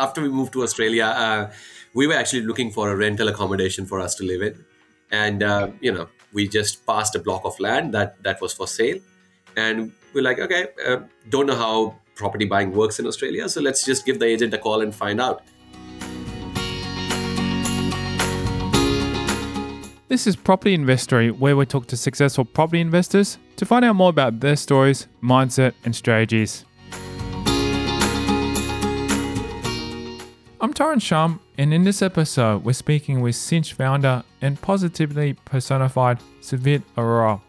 after we moved to Australia, uh, we were actually looking for a rental accommodation for us to live in, and uh, you know, we just passed a block of land that that was for sale, and we're like, okay, uh, don't know how property buying works in Australia, so let's just give the agent a call and find out. This is Property Investory, where we talk to successful property investors to find out more about their stories, mindset, and strategies. I'm Tyron Shum, and in this episode, we're speaking with Cinch founder and positively personified Suvidh Arora.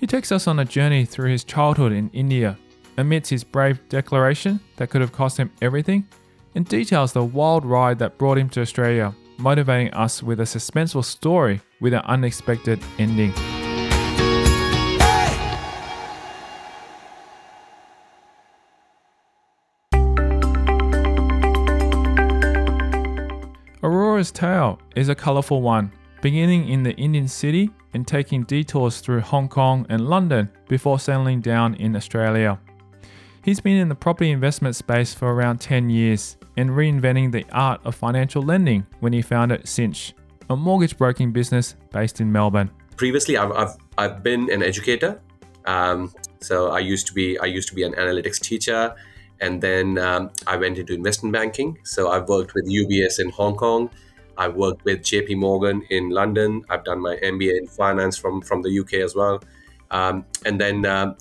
He takes us on a journey through his childhood in India, amidst his brave declaration that could have cost him everything, and details the wild ride that brought him to Australia, motivating us with a suspenseful story with an unexpected ending. Arora's tale is a colourful one, beginning in the Indian city and taking detours through Hong Kong and London before settling down in Australia. He's been in the property investment space for around 10 years and reinventing the art of financial lending when he founded Cinch, a mortgage broking business based in Melbourne. Previously, I've, I've, I've been an educator. Um, so I used to be I used to be an analytics teacher, and then um, I went into investment banking. So I've worked with UBS in Hong Kong. I've worked with JP Morgan in London. I've done my MBA in finance from from the UK as well. Um, and then uh,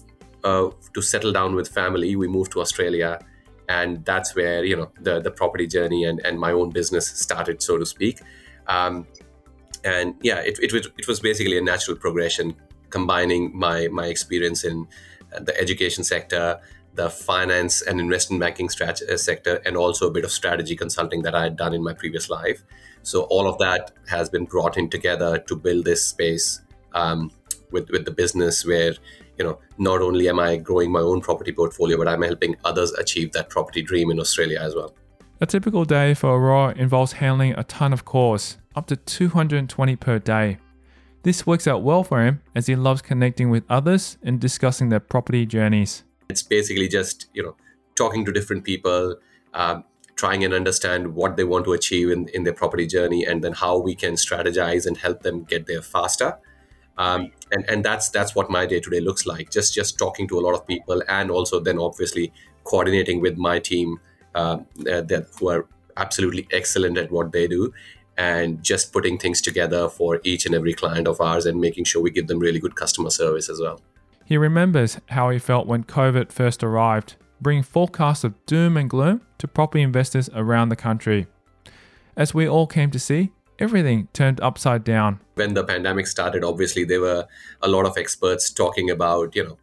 uh, to settle down with family, we moved to Australia, and that's where you know the the property journey and and my own business started, so to speak. Um, and yeah, it, it was it was basically a natural progression, combining my my experience in the education sector, the finance and investment banking strat- uh, sector, and also a bit of strategy consulting that I had done in my previous life. So all of that has been brought in together to build this space um, with with the business where you know not only am I growing my own property portfolio, but I'm helping others achieve that property dream in Australia as well. A typical day for Arora involves handling a ton of calls, up to 220 per day. This works out well for him as he loves connecting with others and discussing their property journeys. It's basically just, you know, talking to different people, um, trying and understand what they want to achieve in, in their property journey, and then how we can strategize and help them get there faster. Um, and and that's that's what my day to day looks like. Just just talking to a lot of people, and also then obviously coordinating with my team um, uh, that who are absolutely excellent at what they do and just putting things together for each and every client of ours and making sure we give them really good customer service as well. He remembers how he felt when COVID first arrived, bringing forecasts of doom and gloom to property investors around the country. As we all came to see, everything turned upside down. When the pandemic started, obviously there were a lot of experts talking about, you know,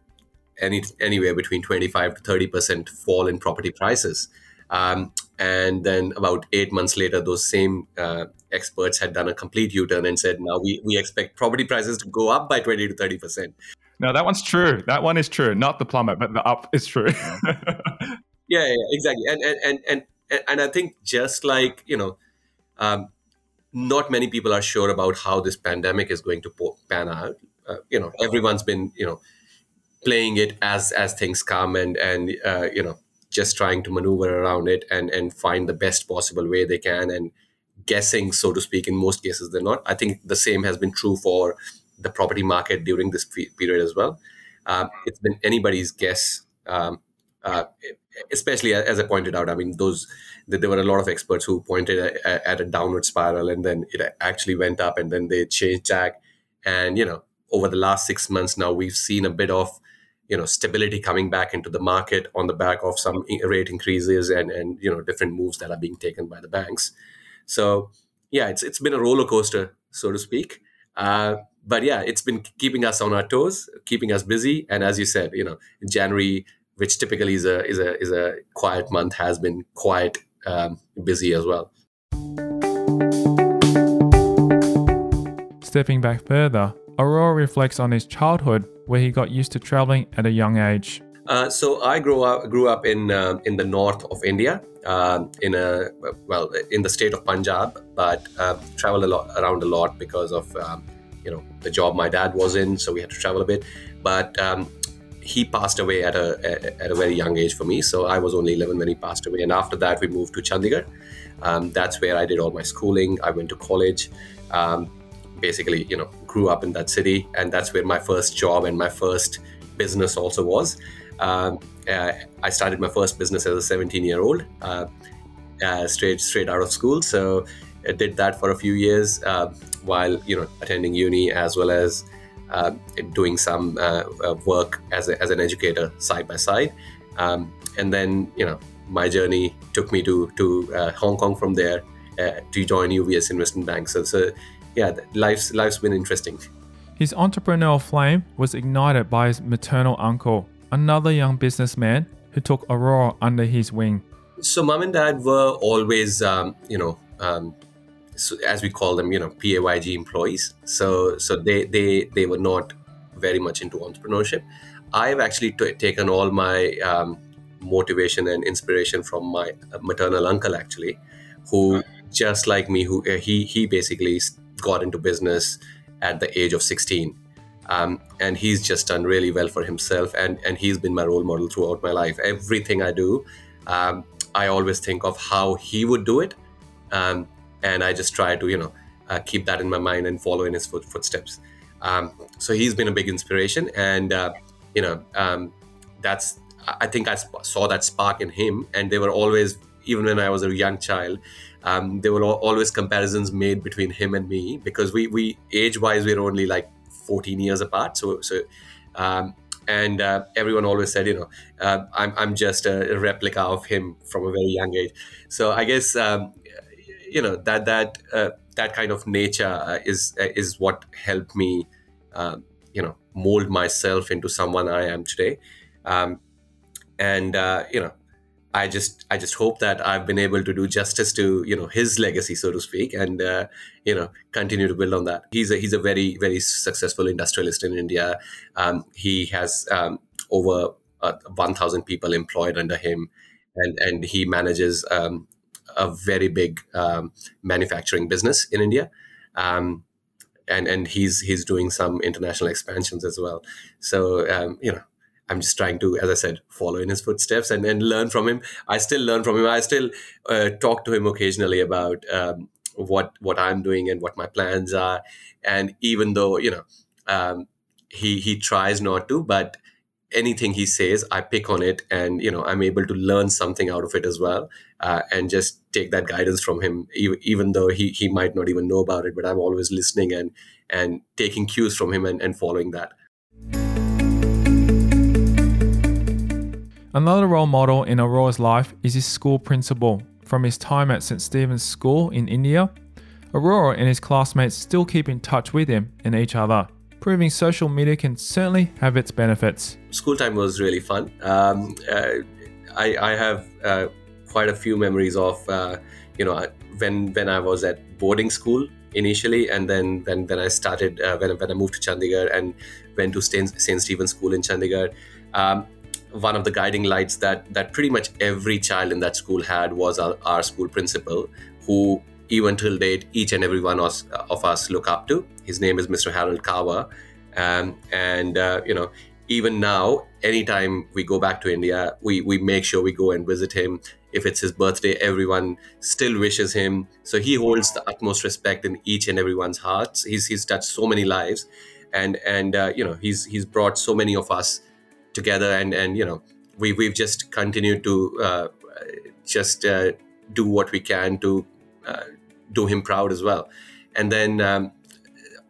any anywhere between 25 to 30% fall in property prices. Um, and then about eight months later, those same uh, experts had done a complete U-turn and said, "Now we, we expect property prices to go up by twenty to thirty percent." No, that one's true. That one is true. Not the plummet, but the up is true. yeah, yeah, exactly. And and and and and I think just like you know, um, not many people are sure about how this pandemic is going to pan out. Uh, you know, everyone's been you know playing it as as things come and and uh, you know just trying to maneuver around it and and find the best possible way they can and guessing so to speak in most cases they're not i think the same has been true for the property market during this period as well. Um, it's been anybody's guess um, uh, especially as i pointed out i mean those there were a lot of experts who pointed at, at a downward spiral and then it actually went up and then they changed tack. and you know over the last six months now we've seen a bit of you know stability coming back into the market on the back of some rate increases and and you know different moves that are being taken by the banks. So yeah it's it's been a roller coaster so to speak. Uh, but yeah it's been keeping us on our toes keeping us busy and as you said you know january which typically is a is a is a quiet month has been quite um, busy as well stepping back further Arora reflects on his childhood where he got used to traveling at a young age. Uh, so I grew up grew up in uh, in the north of India, uh, in a well in the state of Punjab, but uh, traveled a lot around a lot because of um, you know the job my dad was in, so we had to travel a bit. But um, he passed away at a at a very young age for me. So I was only 11 when he passed away, and after that we moved to Chandigarh. Um, that's where I did all my schooling. I went to college. Um, basically, you know, grew up in that city, and that's where my first job and my first business also was. Um, uh, I started my first business as a 17 year old, uh, uh, straight straight out of school. So I did that for a few years uh, while you know attending uni as well as uh, doing some uh, uh, work as, a, as an educator side by side. Um, and then, you know, my journey took me to, to uh, Hong Kong from there to join UBS Investment Bank. So, so yeah, life's, life's been interesting. His entrepreneurial flame was ignited by his maternal uncle, another young businessman who took Arora under his wing. So, mom and dad were always, um, you know, um, so as we call them, you know, PAYG employees. So so they they they were not very much into entrepreneurship. I've actually t- taken all my um, motivation and inspiration from my maternal uncle, actually, who just like me, who uh, he he basically got into business at the age of 16. Um, and he's just done really well for himself and, and he's been my role model throughout my life everything i do um, i always think of how he would do it um, and I just try to you know uh, keep that in my mind and follow in his foot, footsteps. Um, so he's been a big inspiration, and uh, you know um, that's I think I saw that spark in him, and they were always even when I was a young child. Um, there were always comparisons made between him and me because we, we age wise we are only like 14 years apart so so um, and uh, everyone always said you know uh, I'm, I'm just a replica of him from a very young age so i guess um, you know that that uh, that kind of nature uh, is uh, is what helped me um, you know mold myself into someone I am today. Um, and uh, you know I just I just hope that I've been able to do justice to you know his legacy so to speak and uh, you know continue to build on that. He's a he's a very very successful industrialist in India. Um, he has um, over uh, 1000 people employed under him and and he manages um, a very big um, manufacturing business in India. Um, and, and he's he's doing some international expansions as well. So um, you know, I'm just trying to, as I said, follow in his footsteps and, and learn from him. I still learn from him. I still uh, talk to him occasionally about um, what what I'm doing and what my plans are. And even though you know um, he he tries not to, but anything he says i pick on it and you know i'm able to learn something out of it as well uh, and just take that guidance from him even though he, he might not even know about it but i'm always listening and and taking cues from him and, and following that. Another role model in arora's life is his school principal. From his time at st stephen's school in india aurora and his classmates still keep in touch with him and each other proving social media can certainly have its benefits. School time was really fun. Um, uh, I, I, have uh, quite a few memories of, uh, you know, when when I was at boarding school initially, and then then, then I started uh, when, when I moved to Chandigarh and went to St. Stephen's School in Chandigarh. Um, one of the guiding lights that that pretty much every child in that school had was our, our school principal, who even till date, each and every one of, of us look up to. His name is Mr. Harold Kawa. Um, and, uh, you know, even now, anytime we go back to India, we, we make sure we go and visit him. If it's his birthday, everyone still wishes him. So he holds the utmost respect in each and everyone's hearts. He's, he's touched so many lives. And, and uh, you know, he's, he's brought so many of us together. And, and you know, we, we've just continued to uh, just uh, do what we can to uh, do him proud as well. And then um,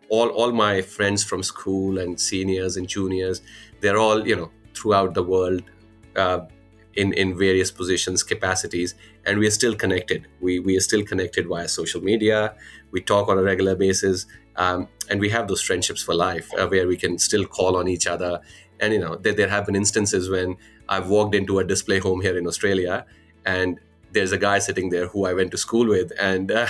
all all my friends from school and seniors and juniors, they're all you know throughout the world. Uh, in, in various positions capacities and we are still connected we, we are still connected via social media we talk on a regular basis um, and we have those friendships for life uh, where we can still call on each other and you know there, there have been instances when i've walked into a display home here in australia and there's a guy sitting there who I went to school with, and uh,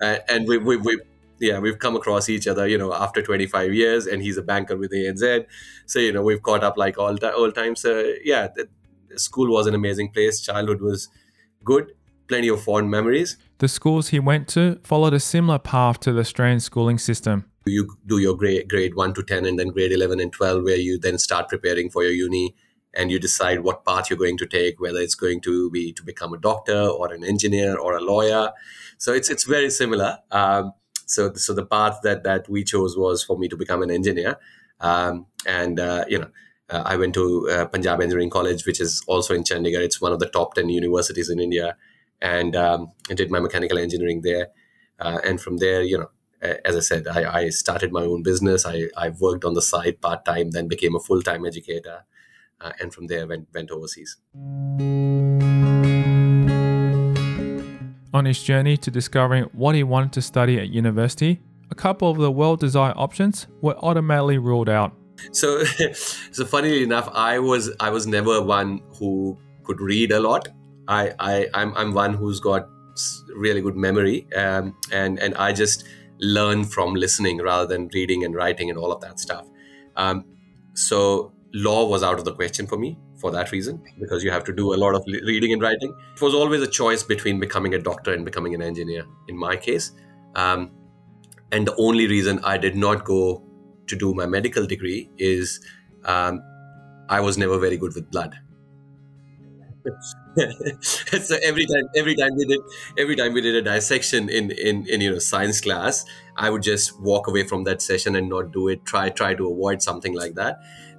and we, we, we yeah we've come across each other you know after 25 years, and he's a banker with ANZ, so you know we've caught up like all the old times. So yeah, the, school was an amazing place. Childhood was good, plenty of fond memories. The schools he went to followed a similar path to the Australian schooling system. You do your grade, grade 1 to 10 and then grade 11 and 12, where you then start preparing for your uni and you decide what path you're going to take, whether it's going to be to become a doctor or an engineer or a lawyer. So it's it's very similar. Um, so so the path that that we chose was for me to become an engineer, um, and uh, you know. Uh, I went to uh, Punjab Engineering College, which is also in Chandigarh. It's one of the top 10 universities in India. And um, I did my mechanical engineering there. Uh, and from there, you know, as I said, I, I started my own business. I, I worked on the side part time, then became a full time educator uh, and from there went, went overseas. On his journey to discovering what he wanted to study at university, a couple of the well-desired options were automatically ruled out. So, so funnily enough, I was I was never one who could read a lot. I, I I'm, I'm one who's got really good memory, um, and and I just learn from listening rather than reading and writing and all of that stuff. Um, so law was out of the question for me for that reason because you have to do a lot of reading and writing. It was always a choice between becoming a doctor and becoming an engineer in my case. Um, and the only reason i did not go to do my medical degree is um, i was never very good with blood. So every time every time we did every time we did a dissection in in in you know science class i would just walk away from that session and not do it try try to avoid something like that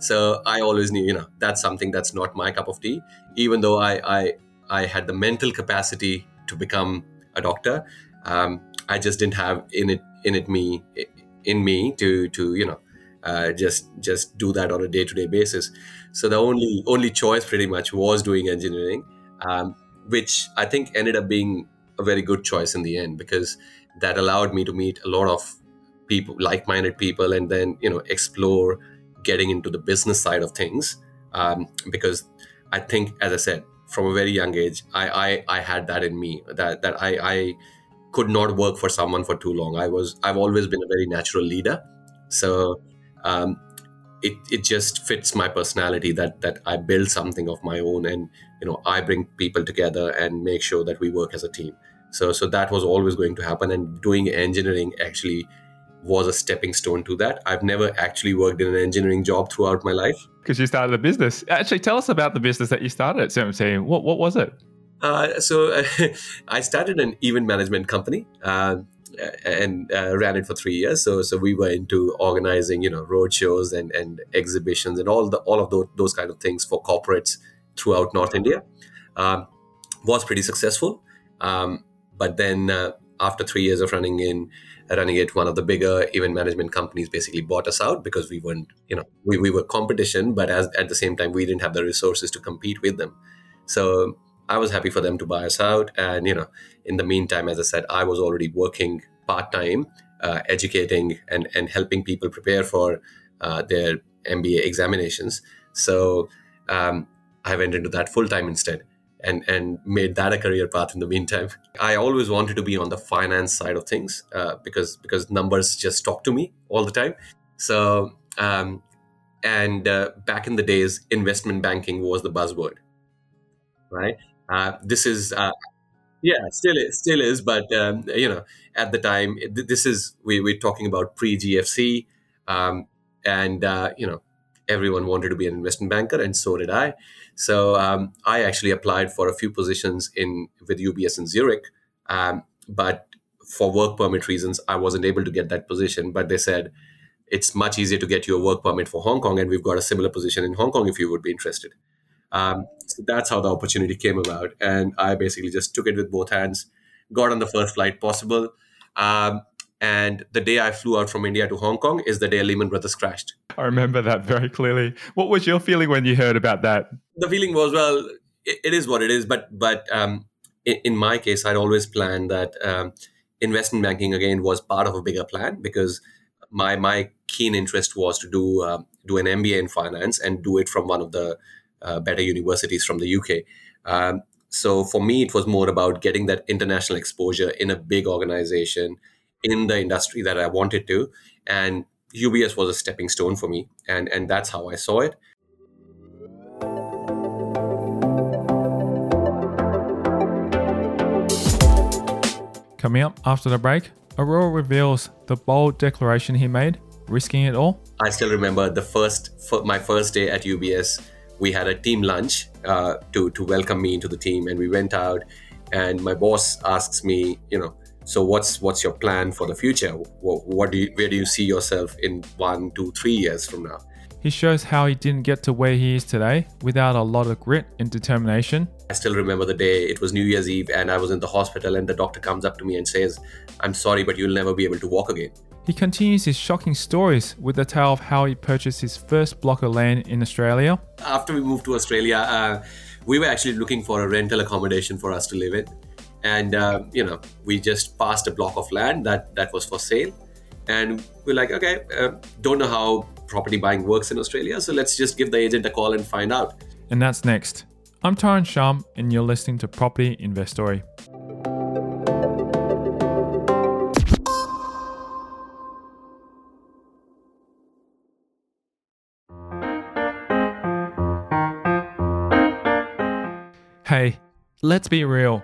so i always knew you know that's something that's not my cup of tea even though i i i had the mental capacity to become a doctor um, i just didn't have in it in it me in me to to you know uh, just just do that on a day to day basis. So the only only choice pretty much was doing engineering, um, which I think ended up being a very good choice in the end because that allowed me to meet a lot of people, like minded people, and then you know explore getting into the business side of things. Um, because I think, as I said, from a very young age, I I, I had that in me that that I, I could not work for someone for too long. I was I've always been a very natural leader. So um, it, it just fits my personality that that I build something of my own and you know I bring people together and make sure that we work as a team. So so that was always going to happen and doing engineering actually was a stepping stone to that. I've never actually worked in an engineering job throughout my life. Because you started a business. Actually, tell us about the business that you started at 17. What what was it? Uh, so uh, I started an event management company. Uh, and uh, ran it for three years. So so we were into organizing, you know, road shows and, and exhibitions and all the all of those, those kind of things for corporates throughout North India. Um, was pretty successful, um, but then uh, after three years of running in running it, one of the bigger event management companies basically bought us out because we weren't, you know, we, we were competition, but as at the same time we didn't have the resources to compete with them. So I was happy for them to buy us out. And, you know, in the meantime, as I said, I was already working part time, uh, educating and, and helping people prepare for uh, their MBA examinations. So um, I went into that full time instead. And, and made that a career path in the meantime. I always wanted to be on the finance side of things uh, because because numbers just talk to me all the time. So um, and uh, back in the days, investment banking was the buzzword, right? Uh, this is, uh, yeah, still is, still is, but um, you know, at the time, this is we we're talking about pre GFC, um, and uh, you know, everyone wanted to be an investment banker, and so did I. So um, I actually applied for a few positions in with UBS in Zurich, um, but for work permit reasons, I wasn't able to get that position. But they said it's much easier to get you a work permit for Hong Kong, and we've got a similar position in Hong Kong if you would be interested. Um, so that's how the opportunity came about. And I basically just took it with both hands, got on the first flight possible. Um, and the day I flew out from India to Hong Kong is the day Lehman Brothers crashed. I remember that very clearly. What was your feeling when you heard about that? The feeling was, well, it, it is what it is. But but um, in, in, my case, I'd always planned that um, investment banking again was part of a bigger plan because my my keen interest was to do uh, do an MBA in finance and do it from one of the uh, better universities from the UK. Um, so for me, it was more about getting that international exposure in a big organization in the industry that I wanted to, and UBS was a stepping stone for me, and and that's how I saw it. Coming up after the break, Arora reveals the bold declaration he made, risking it all. I still remember the first, my first day at UBS. We had a team lunch uh, to to welcome me into the team, and we went out. And my boss asks me, you know, so what's what's your plan for the future? What, what do you, where do you see yourself in one, two, three years from now? He shows how he didn't get to where he is today without a lot of grit and determination. I still remember the day, it was New Year's Eve, and I was in the hospital, and the doctor comes up to me and says, I'm sorry, but you'll never be able to walk again. He continues his shocking stories with the tale of how he purchased his first block of land in Australia. After we moved to Australia, uh, we were actually looking for a rental accommodation for us to live in. And, uh, you know, we just passed a block of land that, that was for sale. And we're like, okay, uh, don't know how property buying works in Australia. So let's just give the agent a call and find out. And that's next. I'm Tyron Shum, and you're listening to Property Investory. Hey, let's be real.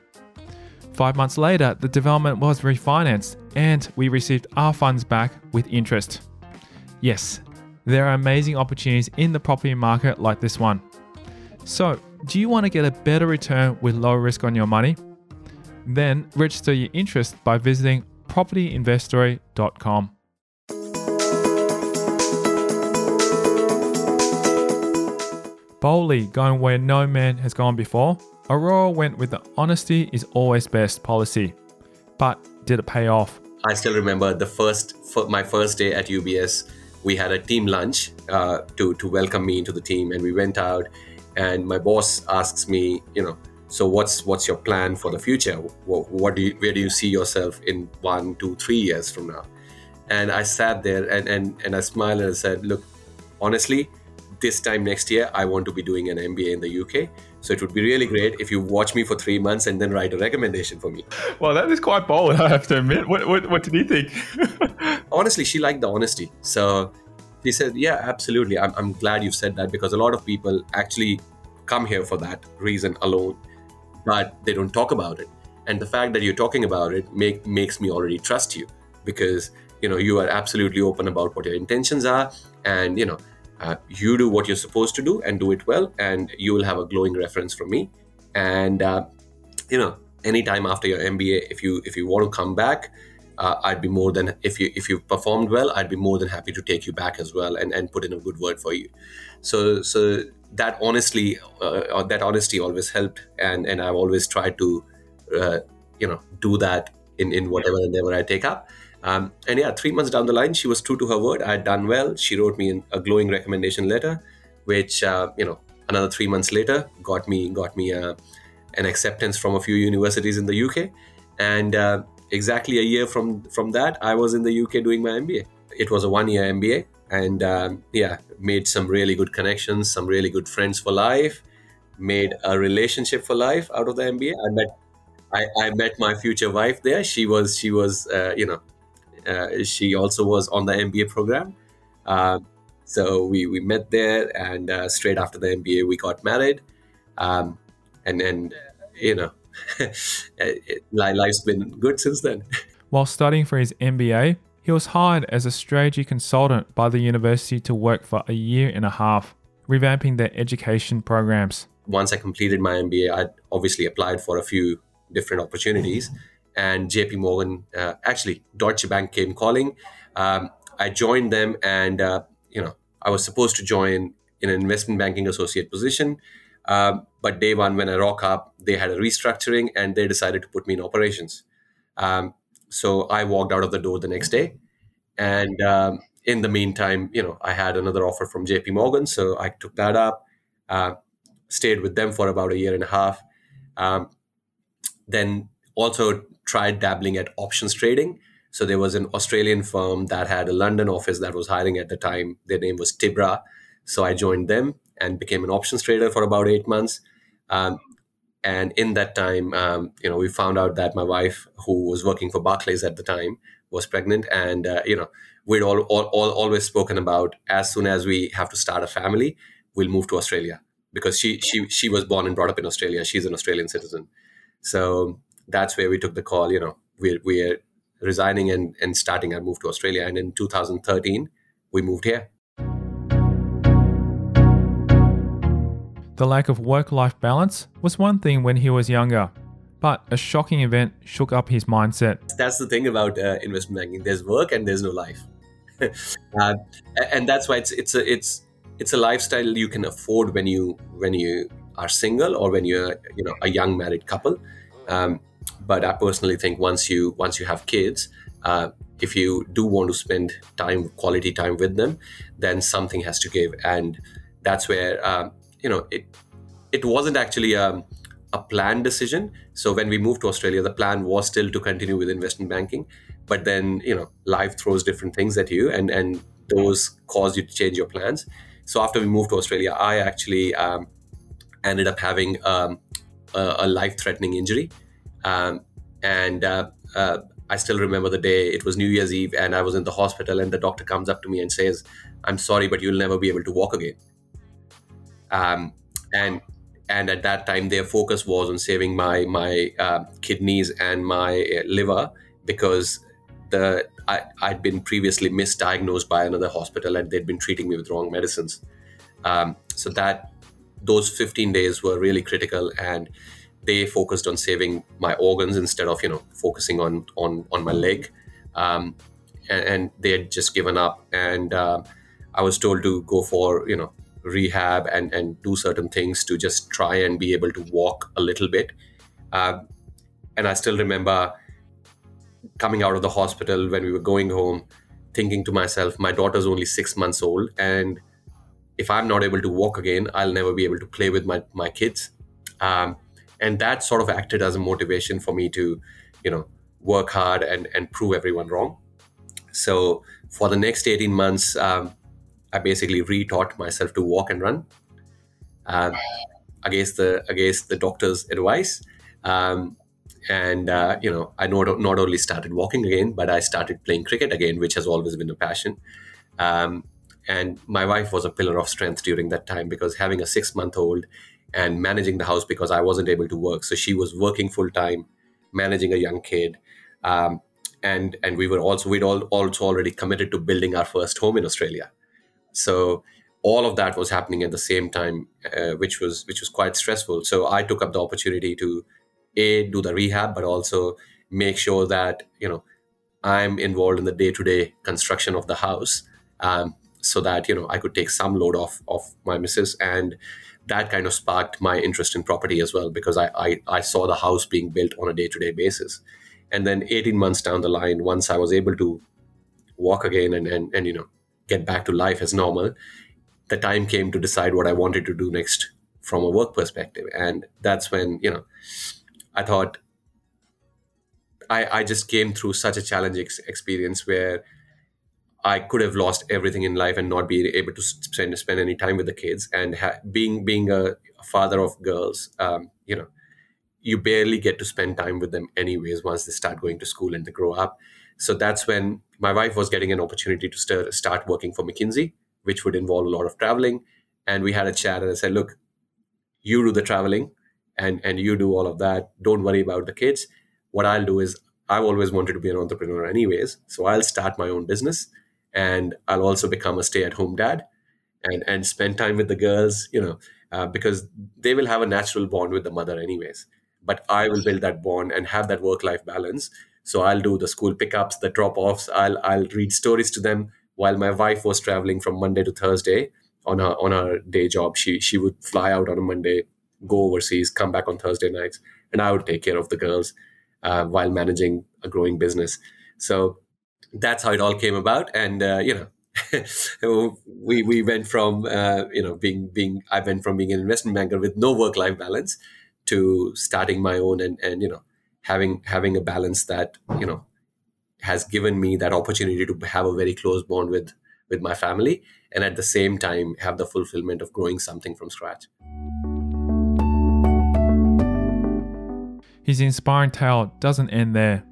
Five months later, the development was refinanced, and we received our funds back with interest. Yes, there are amazing opportunities in the property market like this one. So, do you want to get a better return with lower risk on your money? Then register your interest by visiting propertyinvestory.com. Boldly going where no man has gone before, Arora went with the honesty is always best policy. But did it pay off? I still remember the first, my first day at UBS we had a team lunch uh, to to welcome me into the team, and we went out. And my boss asks me, you know, so what's what's your plan for the future? What, what do you, where do you see yourself in one, two, three years from now? And I sat there and and and I smiled and I said, look, honestly, this time next year I want to be doing an MBA in the UK. So it would be really great if you watch me for three months and then write a recommendation for me. Well, that is quite bold, I have to admit. What, what, what did you think? Honestly, she liked the honesty. So she said, Yeah, absolutely. I'm, I'm glad you said that because a lot of people actually come here for that reason alone, but they don't talk about it. And the fact that you're talking about it make, makes me already trust you because you know you are absolutely open about what your intentions are and you know uh, you do what you're supposed to do and do it well and you will have a glowing reference from me. And uh, you know anytime after your mba if you if you want to come back uh, i'd be more than if you if you performed well i'd be more than happy to take you back as well and and put in a good word for you. So so that honestly uh, that honesty always helped and and i've always tried to uh, you know do that in in whatever endeavor i take up um, and yeah, three months down the line, she was true to her word. I had done well. She wrote me a glowing recommendation letter, which uh, you know another three months later got me got me uh, an acceptance from a few universities in the UK. And uh, exactly a year from from that, I was in the UK doing my MBA. It was a one year MBA, and um, yeah, made some really good connections, some really good friends for life, made a relationship for life out of the MBA. I met I, I met my future wife there. She was she was uh, you know uh, she also was on the MBA program. Uh, so we, we met there, and uh, straight after the MBA, we got married. Um, and then, you know, life's been good since then. While studying for his MBA, he was hired as a strategy consultant by the university to work for a year and a half, revamping their education programs. Once I completed my MBA, I obviously applied for a few different opportunities and JP Morgan, uh, actually Deutsche Bank came calling. Um, I joined them, and uh, you know I was supposed to join in an investment banking associate position. Um, but day one, when I rock up, they had a restructuring, and they decided to put me in operations. Um, so I walked out of the door the next day, and um, in the meantime, you know, I had another offer from JP Morgan, so I took that up. Uh, stayed with them for about a year and a half. Um, then also tried dabbling at options trading. So there was an Australian firm that had a London office that was hiring at the time. Their name was Tibra. So I joined them and became an options trader for about eight months. Um, and in that time, um, you know, we found out that my wife, who was working for Barclays at the time, was pregnant, and uh, you know, we'd all, all, all always spoken about as soon as we have to start a family, we'll move to Australia because she she she was born and brought up in Australia. She's an Australian citizen, so that's where we took the call. You know, we're we're resigning and and starting our move to Australia. And in 2013, we moved here. The lack of work life balance was one thing when he was younger, but a shocking event shook up his mindset. That's the thing about uh, investment banking there's work and there's no life. uh, and that's why it's, it's, a, it's, it's a lifestyle you can afford when you, when you are single or when you're you know, a young married couple. Um, but I personally think once you once you have kids, uh, if you do want to spend time, quality time with them, then something has to give, and that's where um, you know it it wasn't actually a, um, a planned decision. So when we moved to australia the plan was still to continue with investment banking. But then you know life throws different things at you and and those cause you to change your plans. So after we moved to australia i actually um, ended up having um, a, a life-threatening injury um, and uh, uh, i still remember the day it was new year's eve and i was in the hospital and the doctor comes up to me and says i'm sorry but you'll never be able to walk again um, and and at that time their focus was on saving my my uh, kidneys and my uh, liver because the I, I'd been previously misdiagnosed by another hospital and they'd been treating me with wrong medicines. Um, so that those 15 days were really critical and they focused on saving my organs instead of you know focusing on on on my leg um, and, and, they had just given up and uh, i was told to go for you know rehab and, and do certain things to just try and be able to walk a little bit. Uh, and I still remember coming out of the hospital when we were going home, thinking to myself, my daughter's only six months old. And if I'm not able to walk again, I'll never be able to play with my, my kids. Um, and that sort of acted as a motivation for me to, you know, work hard and, and prove everyone wrong. So for the next 18 months, um, I basically retaught myself to walk and run um, against the against the doctor's advice. Um, and uh, you know, I not not only started walking again, but I started playing cricket again, which has always been a passion. Um, and my wife was a pillar of strength during that time because having a six month old and managing the house because I wasn't able to work, so she was working full time, managing a young kid. Um, and and we were also we'd all also already committed to building our first home in Australia. So all of that was happening at the same time, uh, which was which was quite stressful. So I took up the opportunity to a do the rehab, but also make sure that you know I'm involved in the day to day construction of the house, um, so that you know I could take some load off of my missus, and that kind of sparked my interest in property as well because I I, I saw the house being built on a day to day basis, and then 18 months down the line, once I was able to walk again and and, and you know get back to life as normal, the time came to decide what I wanted to do next from a work perspective. And that's when, you know, I thought I, I just came through such a challenging experience where I could have lost everything in life and not be able to spend spend any time with the kids. And ha- being being a, father of girls, um, you know, you barely get to spend time with them anyways once they start going to school and they grow up. So that's when my wife was getting an opportunity to start, start working for McKinsey, which would involve a lot of traveling. And we had a chat, and I said, "Look, you do the traveling, and and you do all of that. Don't worry about the kids. What I'll do is I've always wanted to be an entrepreneur, anyways. So I'll start my own business, and I'll also become a stay-at-home dad, and and spend time with the girls. You know, uh, because they will have a natural bond with the mother, anyways. But I will build that bond and have that work-life balance so I'll do the school pickups, the drop offs. I'll I'll read stories to them while my wife was traveling from Monday to Thursday on her on her day job. She she would fly out on a Monday, go overseas, come back on Thursday nights, and I would take care of the girls uh, while managing a growing business. So that's how it all came about, and uh, you know. we we went from uh, you know being being I went from being an investment banker with no work life balance to starting my own and and you know having having a balance that you know has given me that opportunity to have a very close bond with with my family and at the same time have the fulfillment of growing something from scratch His inspiring tale doesn't end there.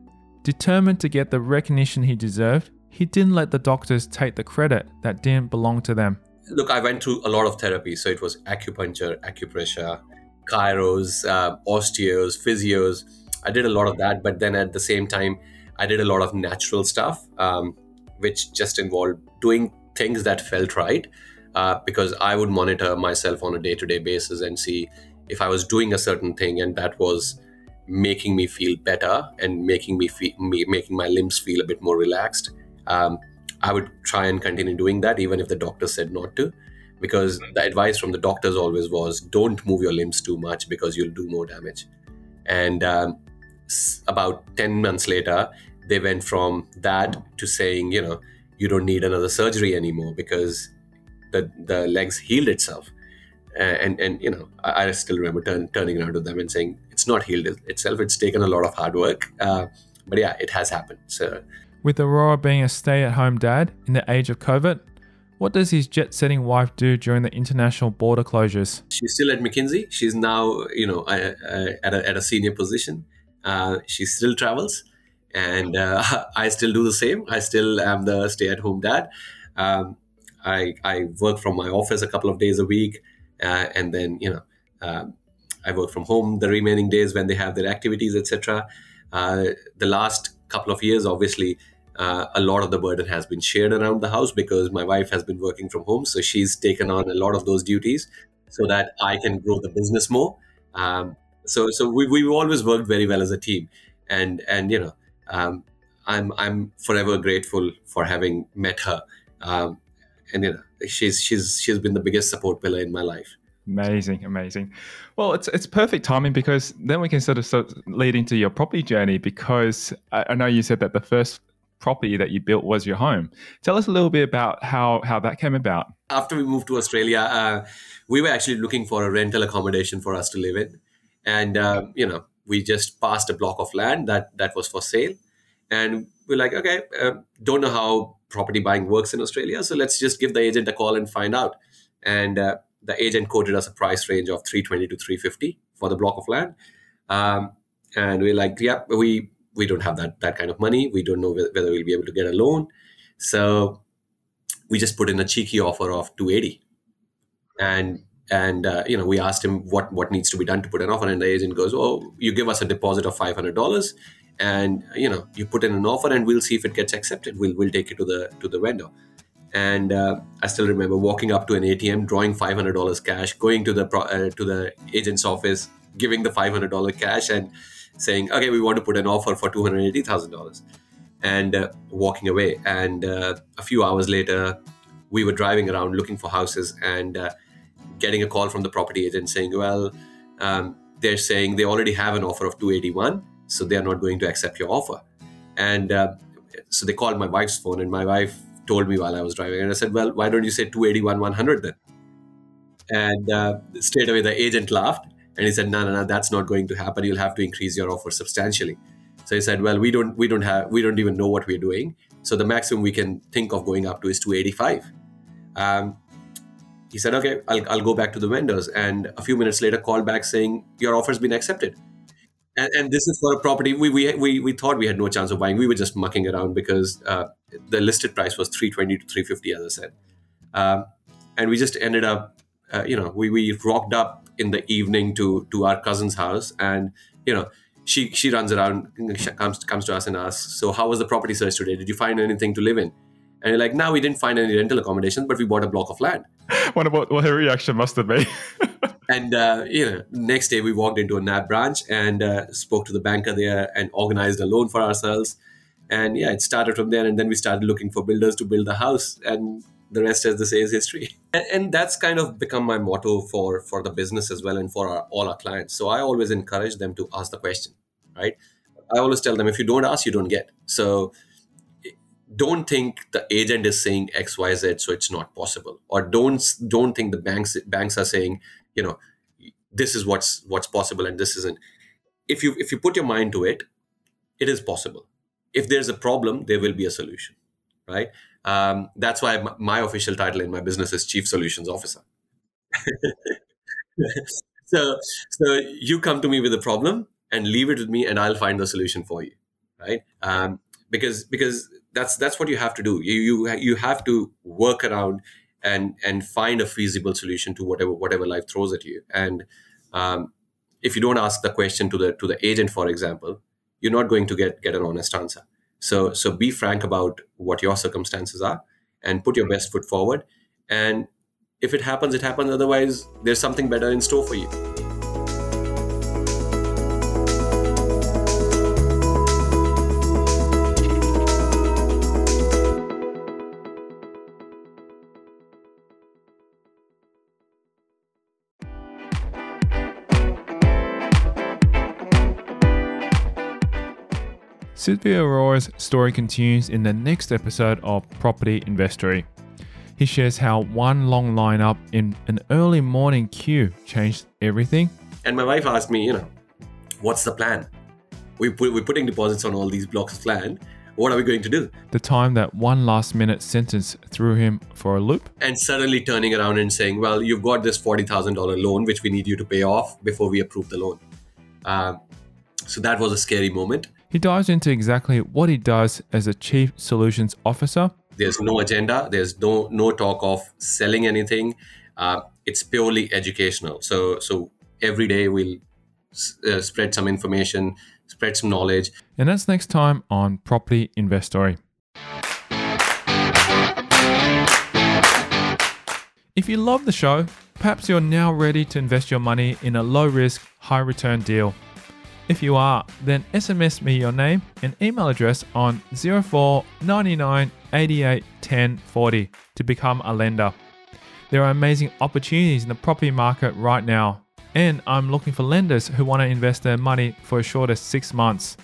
Determined to get the recognition he deserved, he didn't let the doctors take the credit that didn't belong to them. Look, I went through a lot of therapy. So it was acupuncture, acupressure, chiros, uh, osteos, physios. I did a lot of that. But then at the same time, I did a lot of natural stuff, um, which just involved doing things that felt right. Uh, because I would monitor myself on a day to day basis and see if I was doing a certain thing and that was making me feel better and making me feel me, making my limbs feel a bit more relaxed. Um, i would try and continue doing that even if the doctor said not to because the advice from the doctors always was don't move your limbs too much because you'll do more damage. And um, about 10 months later they went from that to saying you know you don't need another surgery anymore because the the legs healed itself and and you know I, I still remember turn, turning around to them and saying it's not healed itself. It's taken a lot of hard work. Uh, but yeah it has happened. So with arora being a stay-at-home dad in the age of covid what does his jet-setting wife do during the international border closures? She's still at mckinsey. She's now you know at, a, at a senior position. Uh, she still travels. And uh, i still do the same. I still am the stay-at-home dad. Um, I, I work from my office a couple of days a week uh, and then you know um, I work from home the remaining days when they have their activities, etc. Uh, the last couple of years, obviously, uh, a lot of the burden has been shared around the house because my wife has been working from home, so she's taken on a lot of those duties so that I can grow the business more. Um, so, so we we've always worked very well as a team, and and you know, um, I'm I'm forever grateful for having met her. Um, and you know, she's she's she's been the biggest support pillar in my life. Amazing, amazing. Well, it's it's perfect timing because then we can sort of, sort of lead into your property journey because I, I know you said that the first property that you built was your home. Tell us a little bit about how how that came about. After we moved to Australia, uh, we were actually looking for a rental accommodation for us to live in, and uh, you know we just passed a block of land that that was for sale, and we're like, okay, uh, don't know how property buying works in Australia. So let's just give the agent a call and find out. And uh, the agent quoted us a price range of 320 to 350 for the block of land. Um, and we're like, yeah, we we don't have that that kind of money. We don't know whether we'll be able to get a loan. So we just put in a cheeky offer of 280. And and uh, you know we asked him what what needs to be done to put an offer and the agent goes oh you give us a deposit of $500 and you know you put in an offer and we'll see if it gets accepted. We'll we'll take it to the to the vendor. And uh, i still remember walking up to an atm drawing $500 cash going to the uh, to the agent's office giving the $500 cash and saying okay we want to put an offer for $280000 and uh, walking away. And uh, a few hours later we were driving around looking for houses and uh, getting a call from the property agent saying well um, they're saying they already have an offer of 281 so they are not going to accept your offer. And uh, so they called my wife's phone, and my wife told me while I was driving, and I said, "Well, why don't you say 281 100 then?" And uh, straight away the agent laughed, and he said, "No, no, no, that's not going to happen. You'll have to increase your offer substantially." So he said, "Well, we don't, we don't have, we don't even know what we're doing. So the maximum we can think of going up to is 285." Um, he said, "Okay, I'll, I'll go back to the vendors." And a few minutes later, called back saying, "Your offer's been accepted." And, and, this is for a property we, we we we thought we had no chance of buying. We were just mucking around because uh, the listed price was three twenty to three fifty, as I said, um, and we just ended up, uh, you know, we we rocked up in the evening to to our cousin's house, and you know. She, she runs around, comes comes to us and asks, "So how was the property search today? Did you find anything to live in?" And you're like, "No, we didn't find any rental accommodation, but we bought a block of land." What, what her reaction must have been. And uh, you know, next day we walked into a NAB branch and uh, spoke to the banker there and organized a loan for ourselves. And yeah, it started from there. And then we started looking for builders to build the house, and the rest, as they say, is history. And, and that's kind of become my motto for for the business as well, and for our, all our clients. So I always encourage them to ask the question, right? I always tell them if you don't ask, you don't get. So don't think the agent is saying X, Y, Z, so it's not possible, or don't don't think the banks banks are saying you know this is what's what's possible and this isn't if you if you put your mind to it it is possible if there's a problem, there will be a solution, right? Um, that's why my, official title in my business is Chief Solutions Officer. so, so you come to me with a problem and leave it with me, and I'll find the solution for you, right? Um, because because that's that's what you have to do. You you you have to work around and and find a feasible solution to whatever whatever life throws at you. And um, if you don't ask the question to the to the agent, for example, you're not going to get get an honest answer. So so be frank about what your circumstances are and put your best foot forward. And if it happens, it happens. Otherwise, there's something better in store for you. Suvidh Arora's story continues in the next episode of Property Investory. He shares how one long lineup in an early morning queue changed everything. And my wife asked me, you know, what's the plan? We put, we're putting deposits on all these blocks of land. What are we going to do? The time that one last minute sentence threw him for a loop. And suddenly turning around and saying, well, you've got this $40,000 loan, which we need you to pay off before we approve the loan. Um, so that was a scary moment. He dives into exactly what he does as a chief solutions officer. There's no agenda. There's no no talk of selling anything. Uh, it's purely educational. So so every day we'll uh, spread some information, spread some knowledge. And that's next time on Property Investory. If you love the show, perhaps you're now ready to invest your money in a low risk, high return deal. If you are, then SMS me your name and email address on 04 99 88 10 40 to become a lender. There are amazing opportunities in the property market right now, and I'm looking for lenders who want to invest their money for as short as six months.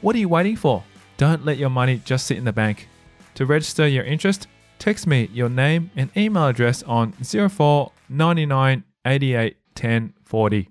What are you waiting for? Don't let your money just sit in the bank. To register your interest, text me your name and email address on 04 99 88 10 40.